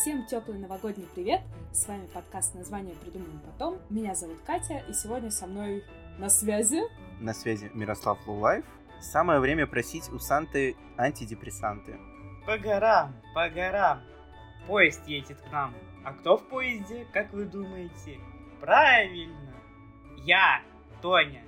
Всем теплый новогодний привет! С вами подкаст «Название придумаем потом». Меня зовут Катя, и сегодня со мной на связи... На связи Мирослав Лулаев. Самое время просить у Санты антидепрессанты. По горам, по горам. Поезд едет к нам. А кто в поезде, как вы думаете? Правильно, я, Тоня.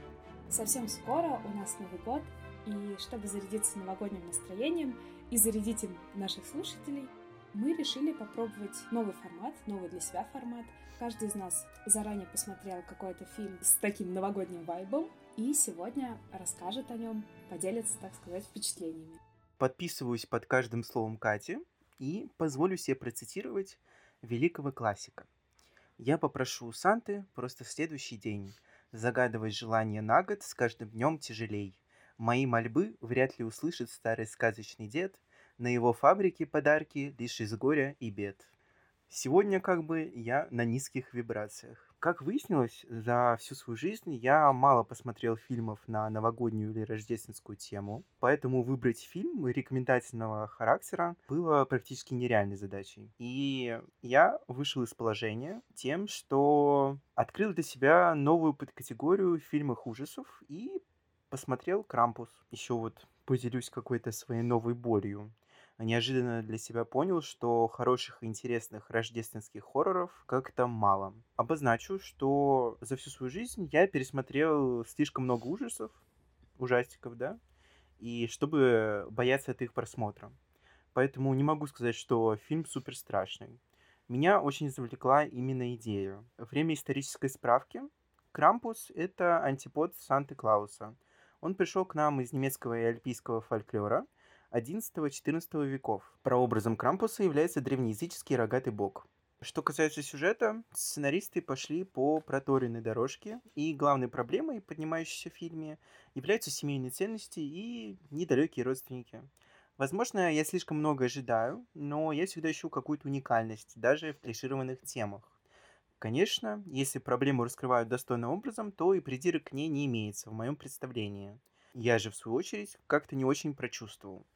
Совсем скоро у нас Новый год, и чтобы зарядиться новогодним настроением и зарядить им наших слушателей, мы решили попробовать новый формат, новый для себя формат. Каждый из нас заранее посмотрел какой-то фильм с таким новогодним вайбом, и сегодня расскажет о нем, поделится, так сказать, впечатлениями. Подписываюсь под каждым словом Кати и позволю себе процитировать великого классика. Я попрошу у Санты просто в следующий день загадывать желание на год с каждым днем тяжелей. Мои мольбы вряд ли услышит старый сказочный дед, на его фабрике подарки лишь из горя и бед. Сегодня как бы я на низких вибрациях. Как выяснилось, за всю свою жизнь я мало посмотрел фильмов на новогоднюю или рождественскую тему, поэтому выбрать фильм рекомендательного характера было практически нереальной задачей. И я вышел из положения тем, что открыл для себя новую подкатегорию в фильмах ужасов и посмотрел «Крампус». Еще вот поделюсь какой-то своей новой болью неожиданно для себя понял, что хороших и интересных рождественских хорроров как-то мало. Обозначу, что за всю свою жизнь я пересмотрел слишком много ужасов, ужастиков, да, и чтобы бояться от их просмотра. Поэтому не могу сказать, что фильм супер страшный. Меня очень завлекла именно идея. Время исторической справки. Крампус — это антипод Санты-Клауса. Он пришел к нам из немецкого и альпийского фольклора — XI-XIV веков. Прообразом Крампуса является древнеязыческий рогатый бог. Что касается сюжета, сценаристы пошли по проторенной дорожке, и главной проблемой, поднимающейся в фильме, являются семейные ценности и недалекие родственники. Возможно, я слишком много ожидаю, но я всегда ищу какую-то уникальность, даже в клишированных темах. Конечно, если проблему раскрывают достойным образом, то и придирок к ней не имеется в моем представлении. Я же, в свою очередь, как-то не очень прочувствовал.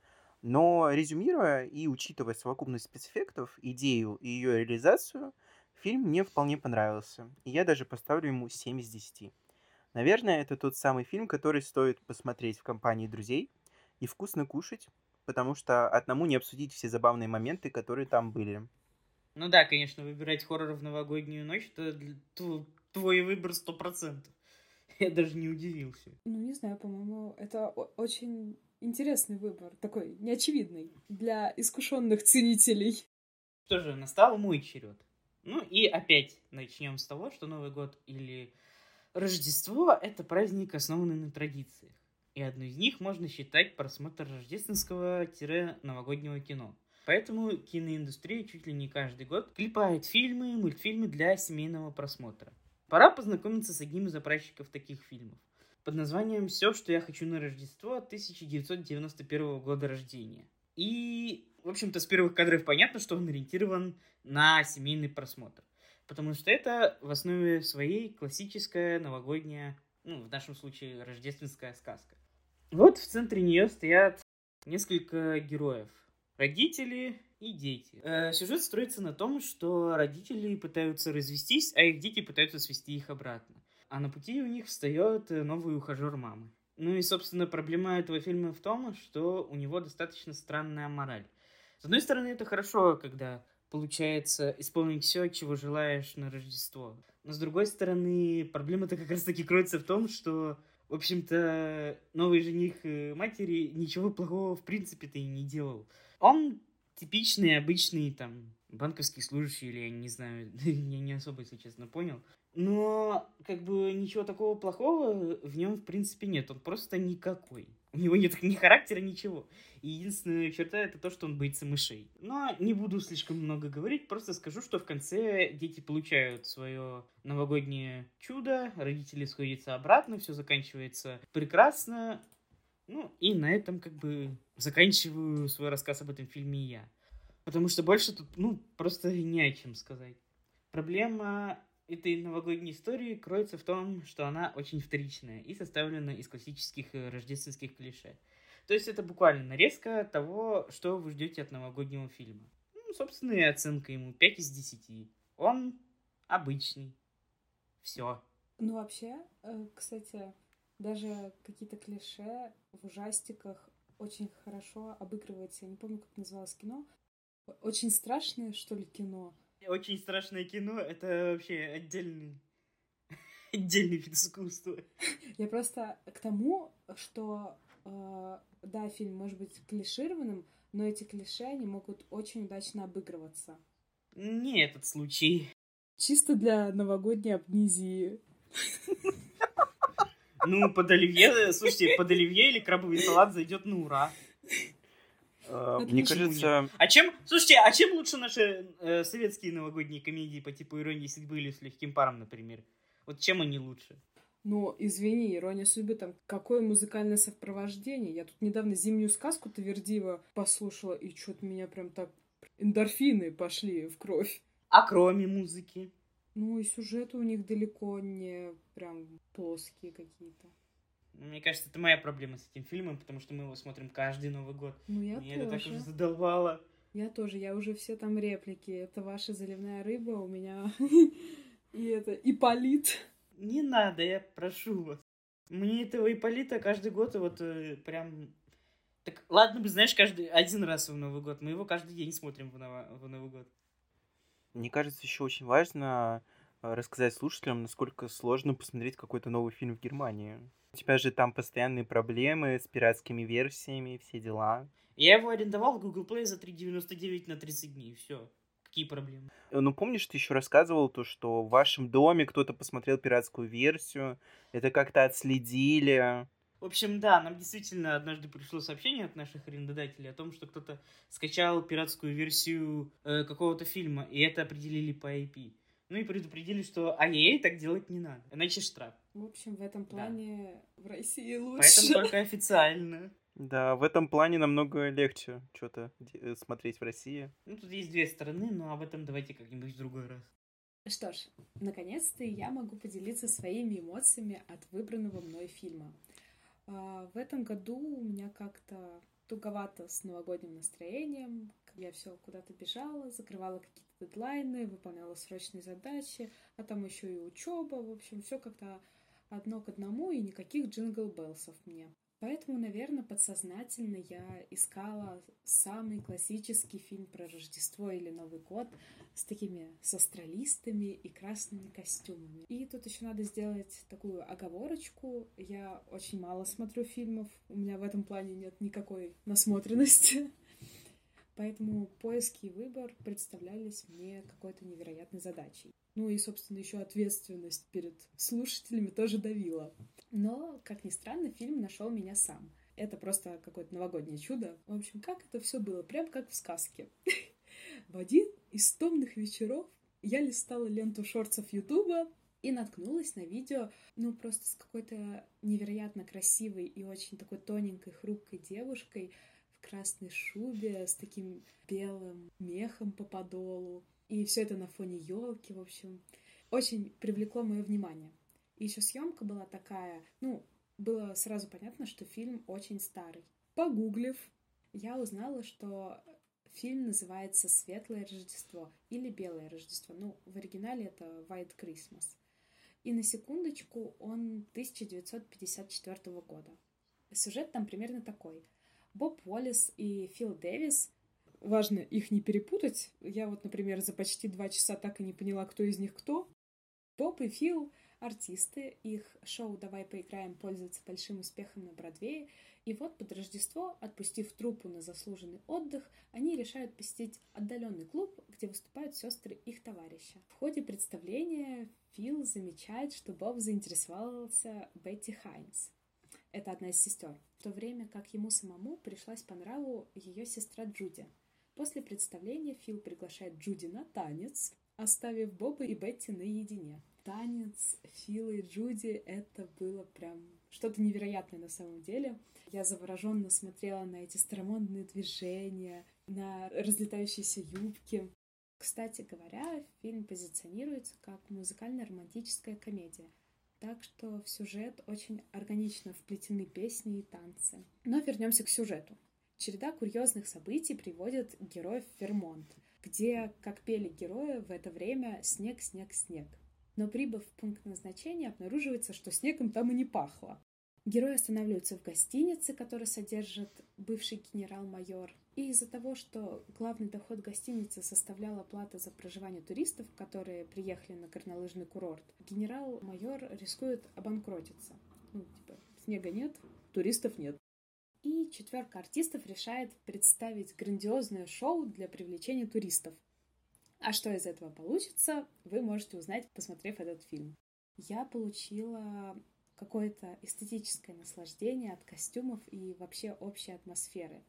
Но резюмируя и учитывая совокупность спецэффектов, идею и ее реализацию, фильм мне вполне понравился. И я даже поставлю ему 7 из 10. Наверное, это тот самый фильм, который стоит посмотреть в компании друзей и вкусно кушать, потому что одному не обсудить все забавные моменты, которые там были. Ну да, конечно, выбирать хоррор в новогоднюю ночь, это твой выбор сто процентов. Я даже не удивился. Ну, не знаю, по-моему, это очень интересный выбор, такой неочевидный для искушенных ценителей. Что же, настал мой черед. Ну и опять начнем с того, что Новый год или Рождество — это праздник, основанный на традициях. И одну из них можно считать просмотр рождественского-новогоднего кино. Поэтому киноиндустрия чуть ли не каждый год клепает фильмы, мультфильмы для семейного просмотра. Пора познакомиться с одним из запращиков таких фильмов под названием «Все, что я хочу на Рождество» 1991 года рождения. И, в общем-то, с первых кадров понятно, что он ориентирован на семейный просмотр. Потому что это в основе своей классическая новогодняя, ну, в нашем случае, рождественская сказка. Вот в центре нее стоят несколько героев. Родители и дети. Э, сюжет строится на том, что родители пытаются развестись, а их дети пытаются свести их обратно а на пути у них встает э, новый ухажер мамы. Ну и, собственно, проблема этого фильма в том, что у него достаточно странная мораль. С одной стороны, это хорошо, когда получается исполнить все, чего желаешь на Рождество. Но с другой стороны, проблема-то как раз-таки кроется в том, что, в общем-то, новый жених э, матери ничего плохого в принципе-то и не делал. Он типичный, обычный, там, банковский служащий, или я не знаю, я не особо, если честно, понял. Но, как бы, ничего такого плохого в нем, в принципе, нет. Он просто никакой. У него нет ни характера, ничего. И единственная черта это то, что он боится мышей. Но не буду слишком много говорить, просто скажу, что в конце дети получают свое новогоднее чудо, родители сходятся обратно, все заканчивается прекрасно. Ну, и на этом как бы заканчиваю свой рассказ об этом фильме я. Потому что больше тут, ну, просто не о чем сказать. Проблема этой новогодней истории кроется в том, что она очень вторичная и составлена из классических э, рождественских клише. То есть это буквально нарезка того, что вы ждете от новогоднего фильма. Ну, собственно, и оценка ему 5 из 10. Он обычный. Все. Ну, вообще, э, кстати, даже какие-то клише в ужастиках очень хорошо обыгрывается. Я не помню, как называлось кино. Очень страшное, что ли, кино. Очень страшное кино — это вообще отдельный, отдельный вид искусства. Я просто к тому, что, э, да, фильм может быть клишированным, но эти клише, они могут очень удачно обыгрываться. Не этот случай. Чисто для новогодней амнезии. Ну, под оливье, слушайте, под оливье или крабовый салат зайдет на ура. А, Мне кажется... А чем, слушайте, а чем лучше наши э, советские новогодние комедии по типу «Иронии судьбы» или «С легким паром», например? Вот чем они лучше? Ну, извини, «Ирония судьбы» там какое музыкальное совпровождение. Я тут недавно «Зимнюю сказку» Твердива послушала, и что-то меня прям так эндорфины пошли в кровь. А кроме музыки? Ну, и сюжеты у них далеко не прям плоские какие-то. Мне кажется, это моя проблема с этим фильмом, потому что мы его смотрим каждый Новый год. Ну, я Мне тоже. это так уже задолбало. Я тоже, я уже все там реплики. Это ваша заливная рыба, у меня и это, Ипполит. Не надо, я прошу вас. Мне этого Ипполита каждый год вот э, прям... Так, ладно бы, знаешь, каждый один раз в Новый год. Мы его каждый день смотрим в, Ново- в Новый год. Мне кажется, еще очень важно рассказать слушателям, насколько сложно посмотреть какой-то новый фильм в Германии. У тебя же там постоянные проблемы с пиратскими версиями, все дела. Я его арендовал в Google Play за 3,99 на 30 дней. Все. Какие проблемы? Э, Ну, помнишь, ты еще рассказывал то, что в вашем доме кто-то посмотрел пиратскую версию, это как-то отследили. В общем, да, нам действительно однажды пришло сообщение от наших арендодателей о том, что кто-то скачал пиратскую версию э, какого-то фильма, и это определили по IP. Ну и предупредили, что ай-яй, так делать не надо, иначе штраф. В общем, в этом Да. плане в России лучше. Поэтому только официально. Да, в этом плане намного легче что-то смотреть в России. Ну, тут есть две стороны, но об этом давайте как-нибудь в другой раз. Что ж, наконец-то я могу поделиться своими эмоциями от выбранного мной фильма. А, В этом году у меня как-то туговато с новогодним настроением. Я все куда-то бежала, закрывала какие-то дедлайны, выполняла срочные задачи, а там еще и учеба. В общем, все как-то одно к одному и никаких джингл белсов мне. Поэтому, наверное, подсознательно я искала самый классический фильм про Рождество или Новый год с такими с и красными костюмами. И тут еще надо сделать такую оговорочку. Я очень мало смотрю фильмов, у меня в этом плане нет никакой насмотренности. Поэтому поиски и выбор представлялись мне какой-то невероятной задачей. Ну и, собственно, еще ответственность перед слушателями тоже давила. Но, как ни странно, фильм нашел меня сам. Это просто какое-то новогоднее чудо. В общем, как это все было? Прям как в сказке. В один из томных вечеров я листала ленту шорцев Ютуба и наткнулась на видео, ну, просто с какой-то невероятно красивой и очень такой тоненькой, хрупкой девушкой красной шубе с таким белым мехом по подолу. И все это на фоне елки, в общем. Очень привлекло мое внимание. И еще съемка была такая, ну, было сразу понятно, что фильм очень старый. Погуглив, я узнала, что фильм называется «Светлое Рождество» или «Белое Рождество». Ну, в оригинале это «White Christmas». И на секундочку он 1954 года. Сюжет там примерно такой. Боб Уоллес и Фил Дэвис Важно их не перепутать. Я вот, например, за почти два часа так и не поняла, кто из них кто. Боб и Фил — артисты. Их шоу «Давай поиграем» пользуется большим успехом на Бродвее. И вот под Рождество, отпустив труппу на заслуженный отдых, они решают посетить отдаленный клуб, где выступают сестры их товарища. В ходе представления Фил замечает, что Боб заинтересовался Бетти Хайнс. Это одна из сестер. В то время как ему самому пришлась по нраву ее сестра Джуди. После представления Фил приглашает Джуди на танец, оставив Боба и Бетти наедине. Танец Фила и Джуди — это было прям что-то невероятное на самом деле. Я завороженно смотрела на эти старомодные движения, на разлетающиеся юбки. Кстати говоря, фильм позиционируется как музыкально-романтическая комедия, так что в сюжет очень органично вплетены песни и танцы. Но вернемся к сюжету. Череда курьезных событий приводит героев в Вермонт, где, как пели герои, в это время снег, снег, снег. Но прибыв в пункт назначения, обнаруживается, что снегом там и не пахло. Герои останавливаются в гостинице, которую содержит бывший генерал-майор. И из-за того, что главный доход гостиницы составляла оплата за проживание туристов, которые приехали на горнолыжный курорт, генерал-майор рискует обанкротиться. Ну, типа, снега нет, туристов нет. И четверка артистов решает представить грандиозное шоу для привлечения туристов. А что из этого получится, вы можете узнать, посмотрев этот фильм. Я получила какое-то эстетическое наслаждение от костюмов и вообще общей атмосферы.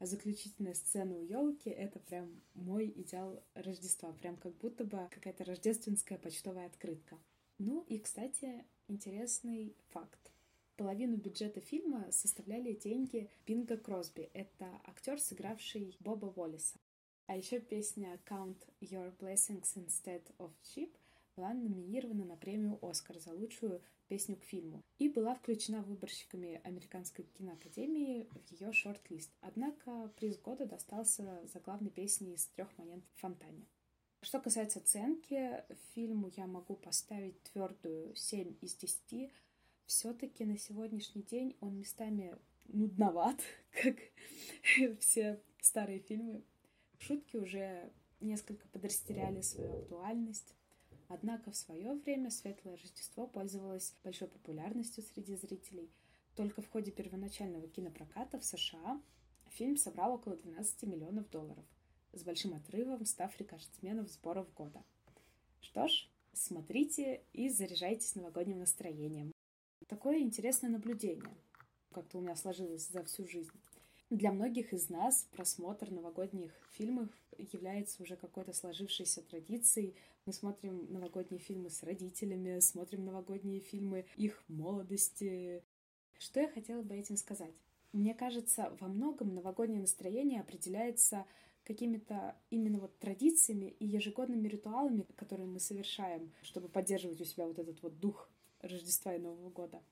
А заключительная сцена у елки — это прям мой идеал Рождества, прям как будто бы какая-то рождественская почтовая открытка. Ну и, кстати, интересный факт. Половину бюджета фильма составляли деньги Бинга Кросби. Это актер, сыгравший Боба Уоллиса. А еще песня Count Your Blessings Instead of Sheep была номинирована на премию «Оскар» за лучшую песню к фильму и была включена выборщиками Американской киноакадемии в ее шорт-лист. Однако приз года достался за главной песней из трех моментов в фонтане. Что касается оценки, фильму я могу поставить твердую 7 из 10. Все-таки на сегодняшний день он местами нудноват, как все старые фильмы. Шутки уже несколько подрастеряли свою актуальность. Однако в свое время «Светлое Рождество» пользовалось большой популярностью среди зрителей. Только в ходе первоначального кинопроката в США фильм собрал около 12 миллионов долларов, с большим отрывом став рекордсменом сборов года. Что ж, смотрите и заряжайтесь новогодним настроением. Такое интересное наблюдение, как-то у меня сложилось за всю жизнь. Для многих из нас просмотр новогодних фильмов является уже какой-то сложившейся традицией. Мы смотрим новогодние фильмы с родителями, смотрим новогодние фильмы их молодости. Что я хотела бы этим сказать? Мне кажется, во многом новогоднее настроение определяется какими-то именно вот традициями и ежегодными ритуалами, которые мы совершаем, чтобы поддерживать у себя вот этот вот дух Рождества и Нового года.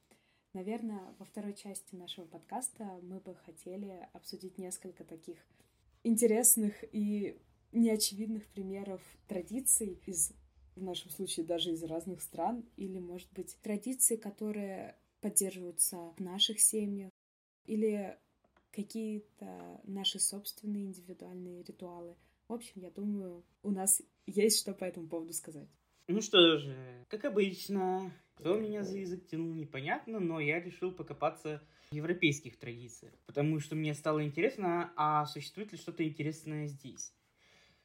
Наверное, во второй части нашего подкаста мы бы хотели обсудить несколько таких интересных и неочевидных примеров традиций из, в нашем случае, даже из разных стран, или, может быть, традиции, которые поддерживаются в наших семьях, или какие-то наши собственные индивидуальные ритуалы. В общем, я думаю, у нас есть что по этому поводу сказать. Ну что же, как обычно, кто меня за язык тянул, непонятно, но я решил покопаться европейских традициях, потому что мне стало интересно, а существует ли что-то интересное здесь.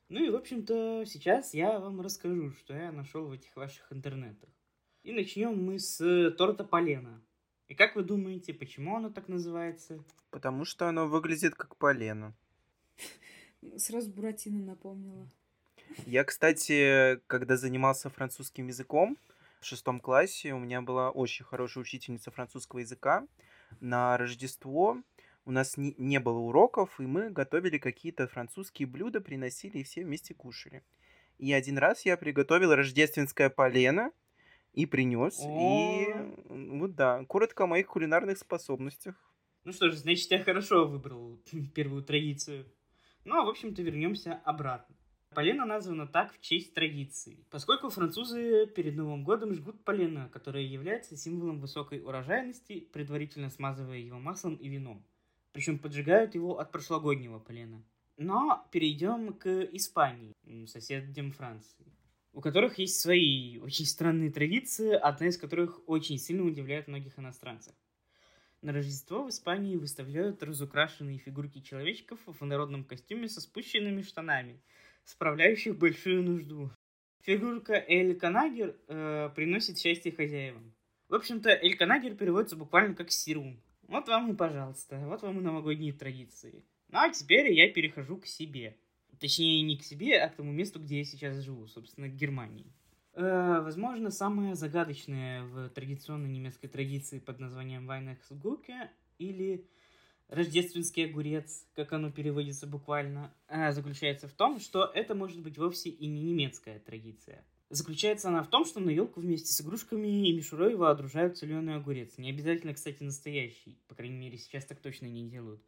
Ну и, в общем-то, сейчас я вам расскажу, что я нашел в этих ваших интернетах. И начнем мы с торта полена. И как вы думаете, почему оно так называется? Потому что оно выглядит как полено. Сразу Буратино напомнила. Я, кстати, когда занимался французским языком в шестом классе, у меня была очень хорошая учительница французского языка. На Рождество у нас не, не было уроков, и мы готовили какие-то французские блюда, приносили и все вместе кушали. И один раз я приготовил рождественское полено и принес. И вот да, коротко о моих кулинарных способностях. Ну что ж, значит, я хорошо выбрал первую традицию. Ну, а в общем-то вернемся обратно. Полено названо так в честь традиции, поскольку французы перед Новым годом жгут полено, которое является символом высокой урожайности, предварительно смазывая его маслом и вином. Причем поджигают его от прошлогоднего полена. Но перейдем к Испании, соседям Франции, у которых есть свои очень странные традиции, одна из которых очень сильно удивляет многих иностранцев. На Рождество в Испании выставляют разукрашенные фигурки человечков в народном костюме со спущенными штанами – справляющих большую нужду. Фигурка Эль Канагер э, приносит счастье хозяевам. В общем-то, Эль Канагер переводится буквально как Сирун. Вот вам и пожалуйста, вот вам и новогодние традиции. Ну а теперь я перехожу к себе. Точнее, не к себе, а к тому месту, где я сейчас живу, собственно, к Германии. Э, возможно, самое загадочное в традиционной немецкой традиции под названием Weihnachtsgurke или рождественский огурец, как оно переводится буквально, а, заключается в том, что это может быть вовсе и не немецкая традиция. Заключается она в том, что на елку вместе с игрушками и мишурой вооружают соленый огурец. Не обязательно, кстати, настоящий. По крайней мере, сейчас так точно не делают.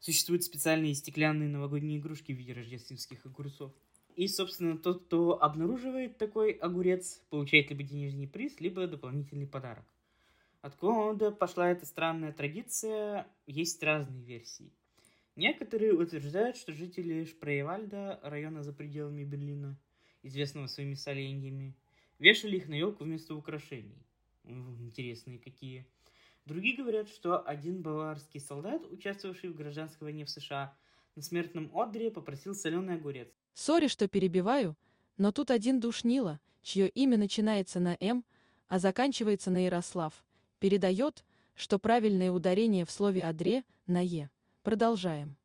существуют специальные стеклянные новогодние игрушки в виде рождественских огурцов. И, собственно, тот, кто обнаруживает такой огурец, получает либо денежный приз, либо дополнительный подарок. Откуда пошла эта странная традиция, есть разные версии. Некоторые утверждают, что жители Шпрейвальда, района за пределами Берлина, известного своими соленьями, вешали их на елку вместо украшений. Интересные какие. Другие говорят, что один баварский солдат, участвовавший в гражданской войне в США, на смертном одре попросил соленый огурец. Сори, что перебиваю, но тут один душнило, чье имя начинается на «М», а заканчивается на Ярослав, передает, что правильное ударение в слове «адре» на «е». Продолжаем.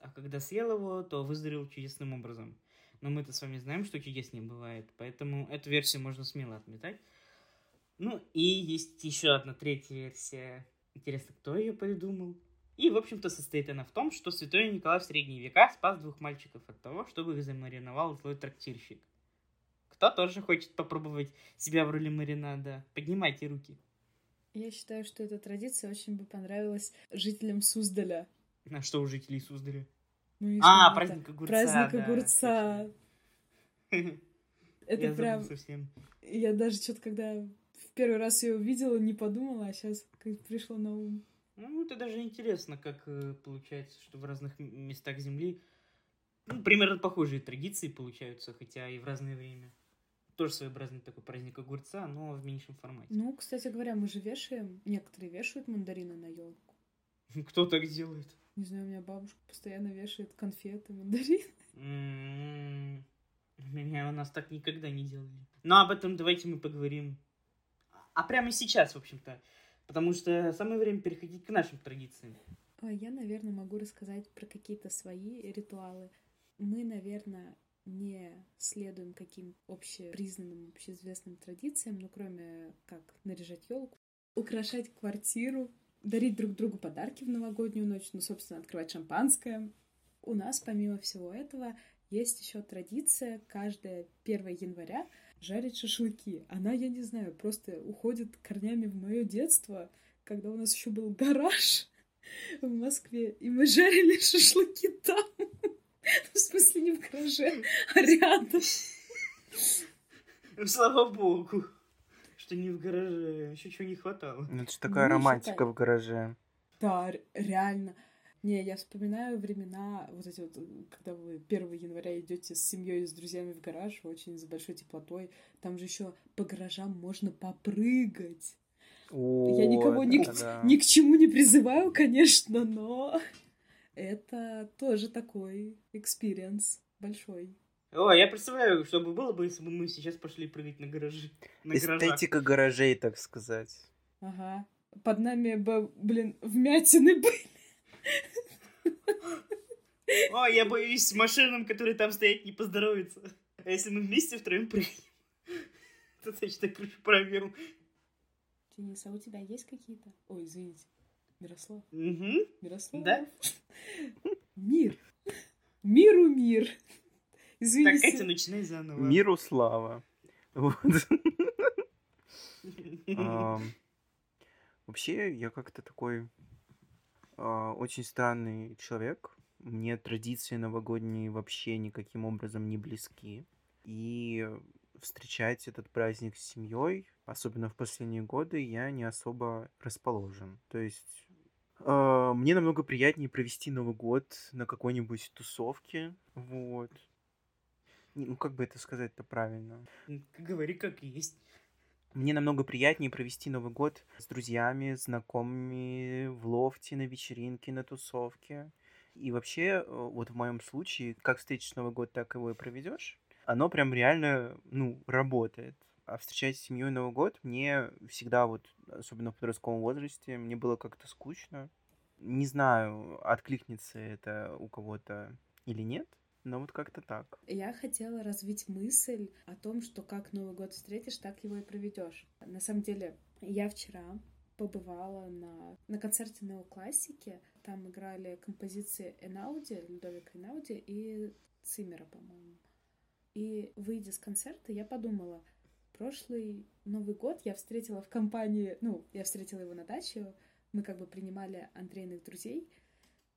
А когда съел его, то выздоровел чудесным образом. Но мы-то с вами знаем, что чудес не бывает, поэтому эту версию можно смело отметать. Ну и есть еще одна третья версия. Интересно, кто ее придумал? И, в общем-то, состоит она в том, что святой Николай в средние века спас двух мальчиков от того, чтобы их замариновал злой трактирщик. Кто тоже хочет попробовать себя в роли маринада? Поднимайте руки. Я считаю, что эта традиция очень бы понравилась жителям Суздаля. А что у жителей Суздаля? Ну, А, праздник огурца. Праздник да, огурца. точно. Это Я прям... совсем. Я даже что-то, когда в первый раз ее увидела, не подумала, а сейчас пришло на ум. Ну, это даже интересно, как э, получается, что в разных местах Земли ну, примерно похожие традиции получаются, хотя и в разное время. Тоже своеобразный такой праздник огурца, но в меньшем формате. Ну, кстати говоря, мы же вешаем, некоторые вешают мандарины на елку. Кто так делает? Не знаю, у меня бабушка постоянно вешает конфеты, мандарины. М, Меня у нас так никогда не делали. Но об этом давайте мы поговорим. А прямо сейчас, в общем-то. Потому что самое время переходить к нашим традициям. А я, наверное, могу рассказать про какие-то свои ритуалы. Мы, наверное, не следуем каким общепризнанным, общеизвестным традициям, ну, кроме как наряжать елку, украшать квартиру, дарить друг другу подарки в новогоднюю ночь, ну, собственно, открывать шампанское. У нас, помимо всего этого, есть еще традиция каждое 1 января жарить шашлыки. Она, я не знаю, просто уходит корнями в мое детство, когда у нас еще был гараж в Москве, и мы жарили шашлыки там. В смысле, не в гараже, а рядом. Слава богу, что не в гараже. Еще чего не хватало. Ну, это же такая Ну, романтика считай. в гараже. Да, реально. Не, я вспоминаю времена, вот эти вот, когда вы 1 января идете с семьей и с друзьями в гараж, очень с большой теплотой. Там же еще по гаражам можно попрыгать. Я никого О, ни, да-да. ни к чему не призываю, конечно, но это тоже такой experience большой. О, я представляю, что бы было бы, если бы мы сейчас пошли прыгать на гаражи. На гаражах. Эстетика гаражей, так сказать. Ага. Под нами бы, блин, вмятины были. О, я боюсь с машинам, которые там стоят, не поздоровятся. А если мы вместе втроем прыгнем, то точно крышу пробьем. Денис, а у тебя есть какие-то? Ой, извините. Мирослав. Угу. Мирослав. Да? Мир. Миру мир. Так, Извините. Катя, начинай заново. Миру слава. Вот. Ам, Вообще, я как-то такой а, очень странный человек. Мне традиции новогодние вообще никаким образом не близки. И встречать этот праздник с семьей, особенно в последние годы, я не особо расположен. То есть а, мне намного приятнее провести Новый год на какой-нибудь тусовке. Вот. Ну, как бы это сказать-то правильно? Говори как есть. Мне намного приятнее провести Новый год с друзьями, знакомыми в лофте, на вечеринке, на тусовке. И вообще, э, вот в моем случае, как встретишь Новый год, так его и проведешь. Оно прям реально, ну, работает. А встречать с семьей Новый год мне всегда вот, особенно в подростковом возрасте, мне было как-то скучно. Не знаю, откликнется это у кого-то или нет, но вот как-то так. Я хотела развить мысль о том, что как Новый год встретишь, так его и проведешь. На самом деле, я вчера побывала на, на концерте неоклассики. Там играли композиции Энауди, Людовика Энауди и Циммера, по-моему. И выйдя с концерта, я подумала, прошлый Новый год я встретила в компании, ну, я встретила его на даче, мы как бы принимали Андрейных друзей,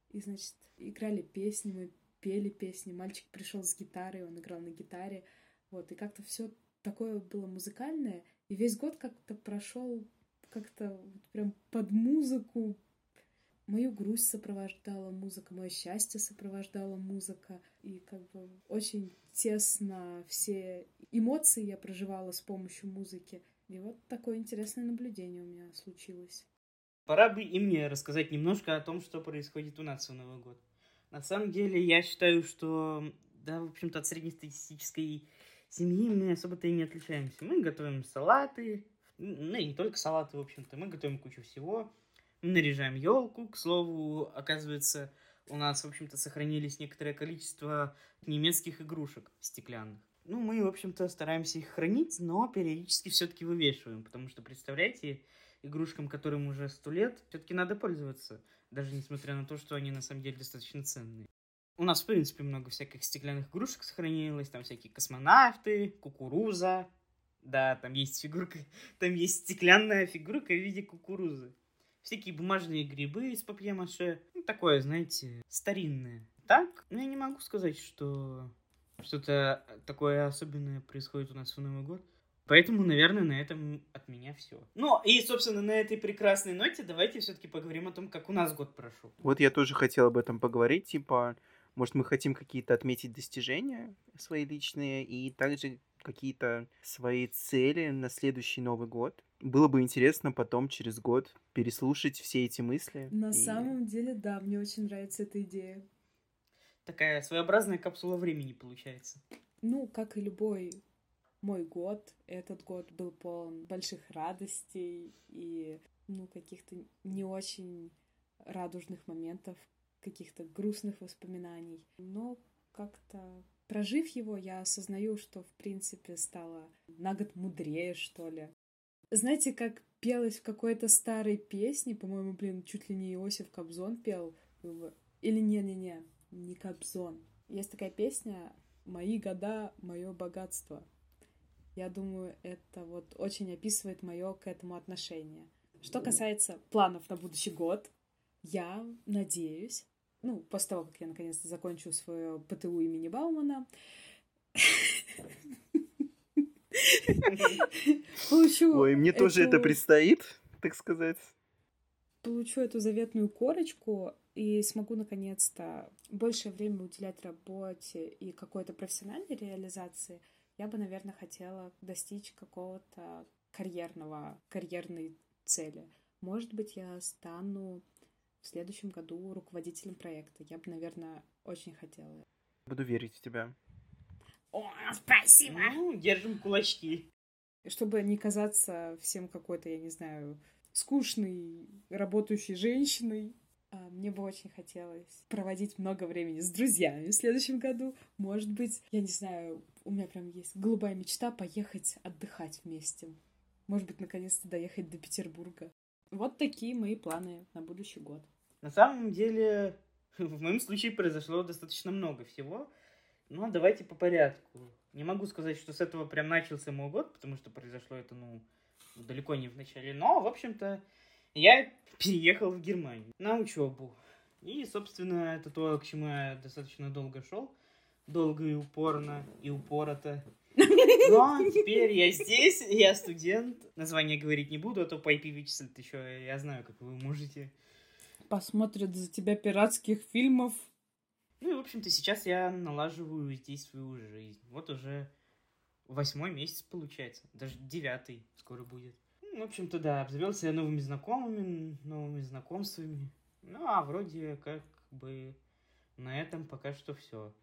И, значит, играли песни, мы пели песни. Мальчик пришел с гитарой, он играл на гитаре. Вот, и как-то все такое было музыкальное. И весь год как-то прошел как-то вот прям под музыку. Мою грусть сопровождала музыка, мое счастье сопровождала музыка. И как бы очень тесно все эмоции я проживала с помощью музыки. И вот такое интересное наблюдение у меня случилось. Пора бы и мне рассказать немножко о том, что происходит у нас в Новый год. На самом деле, я считаю, что, да, в общем-то, от среднестатистической семьи мы особо-то и не отличаемся. Мы готовим салаты, ну и не только салаты, в общем-то, мы готовим кучу всего. Наряжаем елку, к слову, оказывается, у нас, в общем-то, сохранились некоторое количество немецких игрушек стеклянных. Ну, мы, в общем-то, стараемся их хранить, но периодически все-таки вывешиваем, потому что, представляете, игрушкам, которым уже сто лет, все-таки надо пользоваться, даже несмотря на то, что они на самом деле достаточно ценные. У нас, в принципе, много всяких стеклянных игрушек сохранилось, там всякие космонавты, кукуруза, да, там есть фигурка, там есть стеклянная фигурка в виде кукурузы. Всякие бумажные грибы из папье-маше. Ну, такое, знаете, старинное. Так, ну, я не могу сказать, что что-то такое особенное происходит у нас в Новый год. Поэтому, наверное, на этом от меня все. Ну, и, собственно, на этой прекрасной ноте давайте все-таки поговорим о том, как у нас год прошел. Вот я тоже хотел об этом поговорить, типа, может, мы хотим какие-то отметить достижения свои личные и также какие-то свои цели на следующий Новый год. Было бы интересно потом, через год, переслушать все эти мысли. На и... самом деле, да, мне очень нравится эта идея. Такая своеобразная капсула времени получается. Ну, как и любой мой год, этот год был полон больших радостей и, ну, каких-то не очень радужных моментов, каких-то грустных воспоминаний. Но как-то прожив его, я осознаю, что, в принципе, стала на год мудрее, что ли. Знаете, как пелось в какой-то старой песне, по-моему, блин, чуть ли не Иосиф Кобзон пел, или не-не-не, не Кобзон. Есть такая песня «Мои года, мое богатство». Я думаю, это вот очень описывает мое к этому отношение. Что касается планов на будущий год, я надеюсь, ну, после того, как я наконец-то закончу свое ПТУ имени Баумана, получу... Ой, мне тоже это предстоит, так сказать. Получу эту заветную корочку и смогу наконец-то больше времени уделять работе и какой-то профессиональной реализации — я бы, наверное, хотела достичь какого-то карьерного, карьерной цели. Может быть, я стану в следующем году руководителем проекта. Я бы, наверное, очень хотела. Буду верить в тебя. О, спасибо! Ну, держим кулачки. Чтобы не казаться всем какой-то, я не знаю, скучной, работающей женщиной, а, мне бы очень хотелось проводить много времени с друзьями в следующем году. Может быть, я не знаю, у меня прям есть голубая мечта поехать отдыхать вместе. Может быть, наконец-то доехать до Петербурга. Вот такие мои планы на будущий год. На самом деле, в моем случае произошло достаточно много всего. Но давайте по порядку. Не могу сказать, что с этого прям начался мой год, потому что произошло это, ну, далеко не в начале. Но, в общем-то, я переехал в Германию на учебу. И, собственно, это то, к чему я достаточно долго шел. Долго и упорно, и упорото. Но теперь я здесь, я студент. Название говорить не буду, а то по IP вычислят еще. Я знаю, как вы можете. Посмотрят за тебя пиратских фильмов. Ну и, в общем-то, сейчас я налаживаю здесь свою жизнь. Вот уже восьмой месяц получается. Даже девятый скоро будет. В общем-то, да, обзавелся я новыми знакомыми, новыми знакомствами. Ну, а вроде как бы на этом пока что все.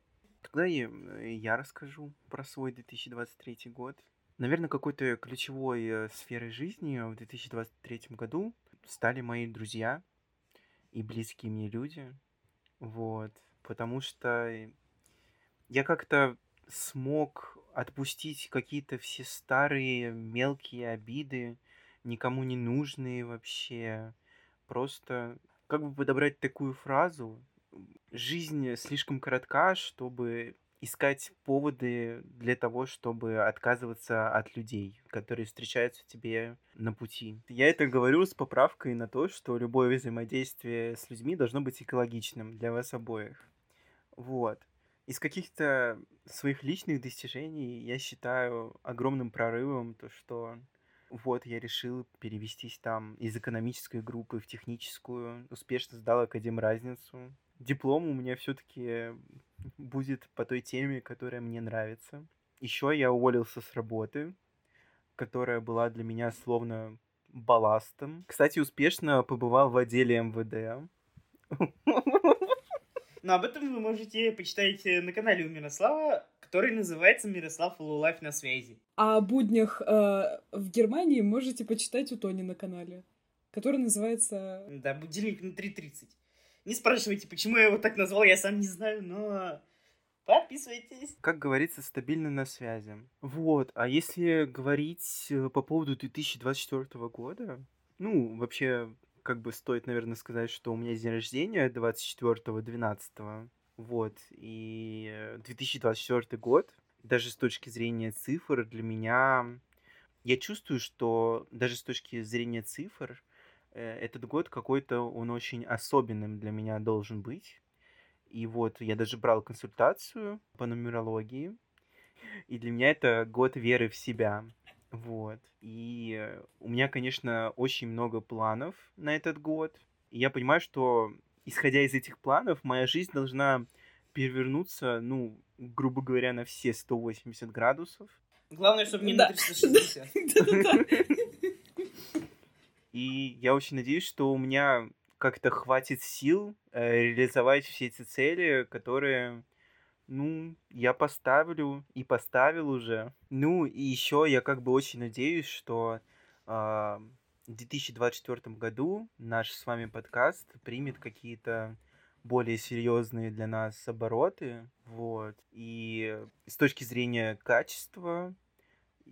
Тогда я, я расскажу про свой 2023 год. Наверное, какой-то ключевой э, сферой жизни в 2023 году стали мои друзья и близкие мне люди. Вот. Потому что я как-то смог отпустить какие-то все старые мелкие обиды, никому не нужные вообще. Просто как бы подобрать такую фразу? Жизнь слишком коротка, чтобы искать поводы для того, чтобы отказываться от людей, которые встречаются тебе на пути. Я это говорю с поправкой на то, что любое взаимодействие с людьми должно быть экологичным для вас обоих. Вот. Из каких-то своих личных достижений я считаю огромным прорывом то, что вот я решил перевестись там из экономической группы в техническую, успешно сдал академ разницу. Диплом у меня все-таки будет по той теме, которая мне нравится. Еще я уволился с работы, которая была для меня словно балластом. Кстати, успешно побывал в отделе МВД. Но об этом вы можете почитать э, на канале у Мирослава, который называется «Мирослав Лулайф на связи». А о буднях э, в Германии можете почитать у Тони на канале, который называется... Да, будильник на 3.30. Не спрашивайте, почему я его так назвал, я сам не знаю, но подписывайтесь. Как говорится, стабильно на связи. Вот, а если говорить э, по поводу 2024 года, ну, вообще, как бы стоит, наверное, сказать, что у меня день рождения 24-12, вот, и 2024 год, даже с точки зрения цифр, для меня... Я чувствую, что даже с точки зрения цифр, этот год какой-то он очень особенным для меня должен быть. И вот я даже брал консультацию по нумерологии. И для меня это год веры в себя. Вот. И у меня, конечно, очень много планов на этот год. И я понимаю, что, исходя из этих планов, моя жизнь должна перевернуться, ну, грубо говоря, на все 180 градусов. Главное, чтобы не на 360. И я очень надеюсь, что у меня как-то хватит сил э, реализовать все эти цели, которые, ну, я поставлю и поставил уже. Ну, и еще я как бы очень надеюсь, что э, в 2024 году наш с вами подкаст примет какие-то более серьезные для нас обороты, вот. И с точки зрения качества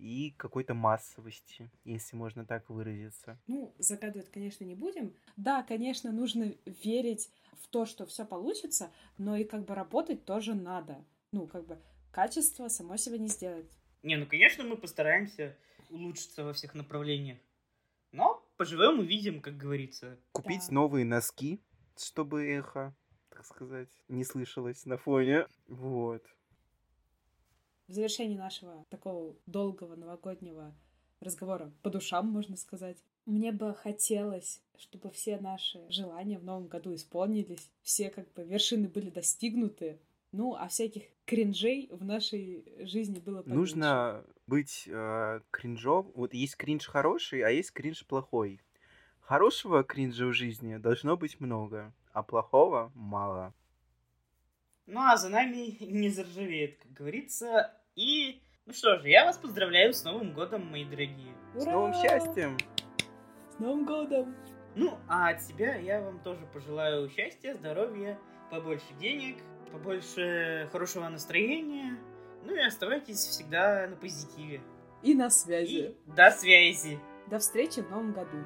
и какой-то массовости, если можно так выразиться. Ну, загадывать, конечно, не будем. Да, конечно, нужно верить в то, что все получится, но и как бы работать тоже надо. Ну, как бы качество само себя не сделает. Не, ну, конечно, мы постараемся улучшиться во всех направлениях. Но поживем увидим, как говорится. Купить да. новые носки, чтобы эхо, так сказать, не слышалось на фоне. Вот в завершении нашего такого долгого новогоднего разговора по душам, можно сказать. Мне бы хотелось, чтобы все наши желания в новом году исполнились, все как бы вершины были достигнуты, ну, а всяких кринжей в нашей жизни было поменьше. Нужно быть э, кринжом. Вот есть кринж хороший, а есть кринж плохой. Хорошего кринжа в жизни должно быть много, а плохого мало. Ну а за нами не заржавеет, как говорится. И, ну что же, я вас поздравляю с Новым годом, мои дорогие. Ура! С новым счастьем! С Новым годом! Ну, а от себя я вам тоже пожелаю счастья, здоровья, побольше денег, побольше хорошего настроения. Ну и оставайтесь всегда на позитиве. И на связи. И до связи. До встречи в новом году.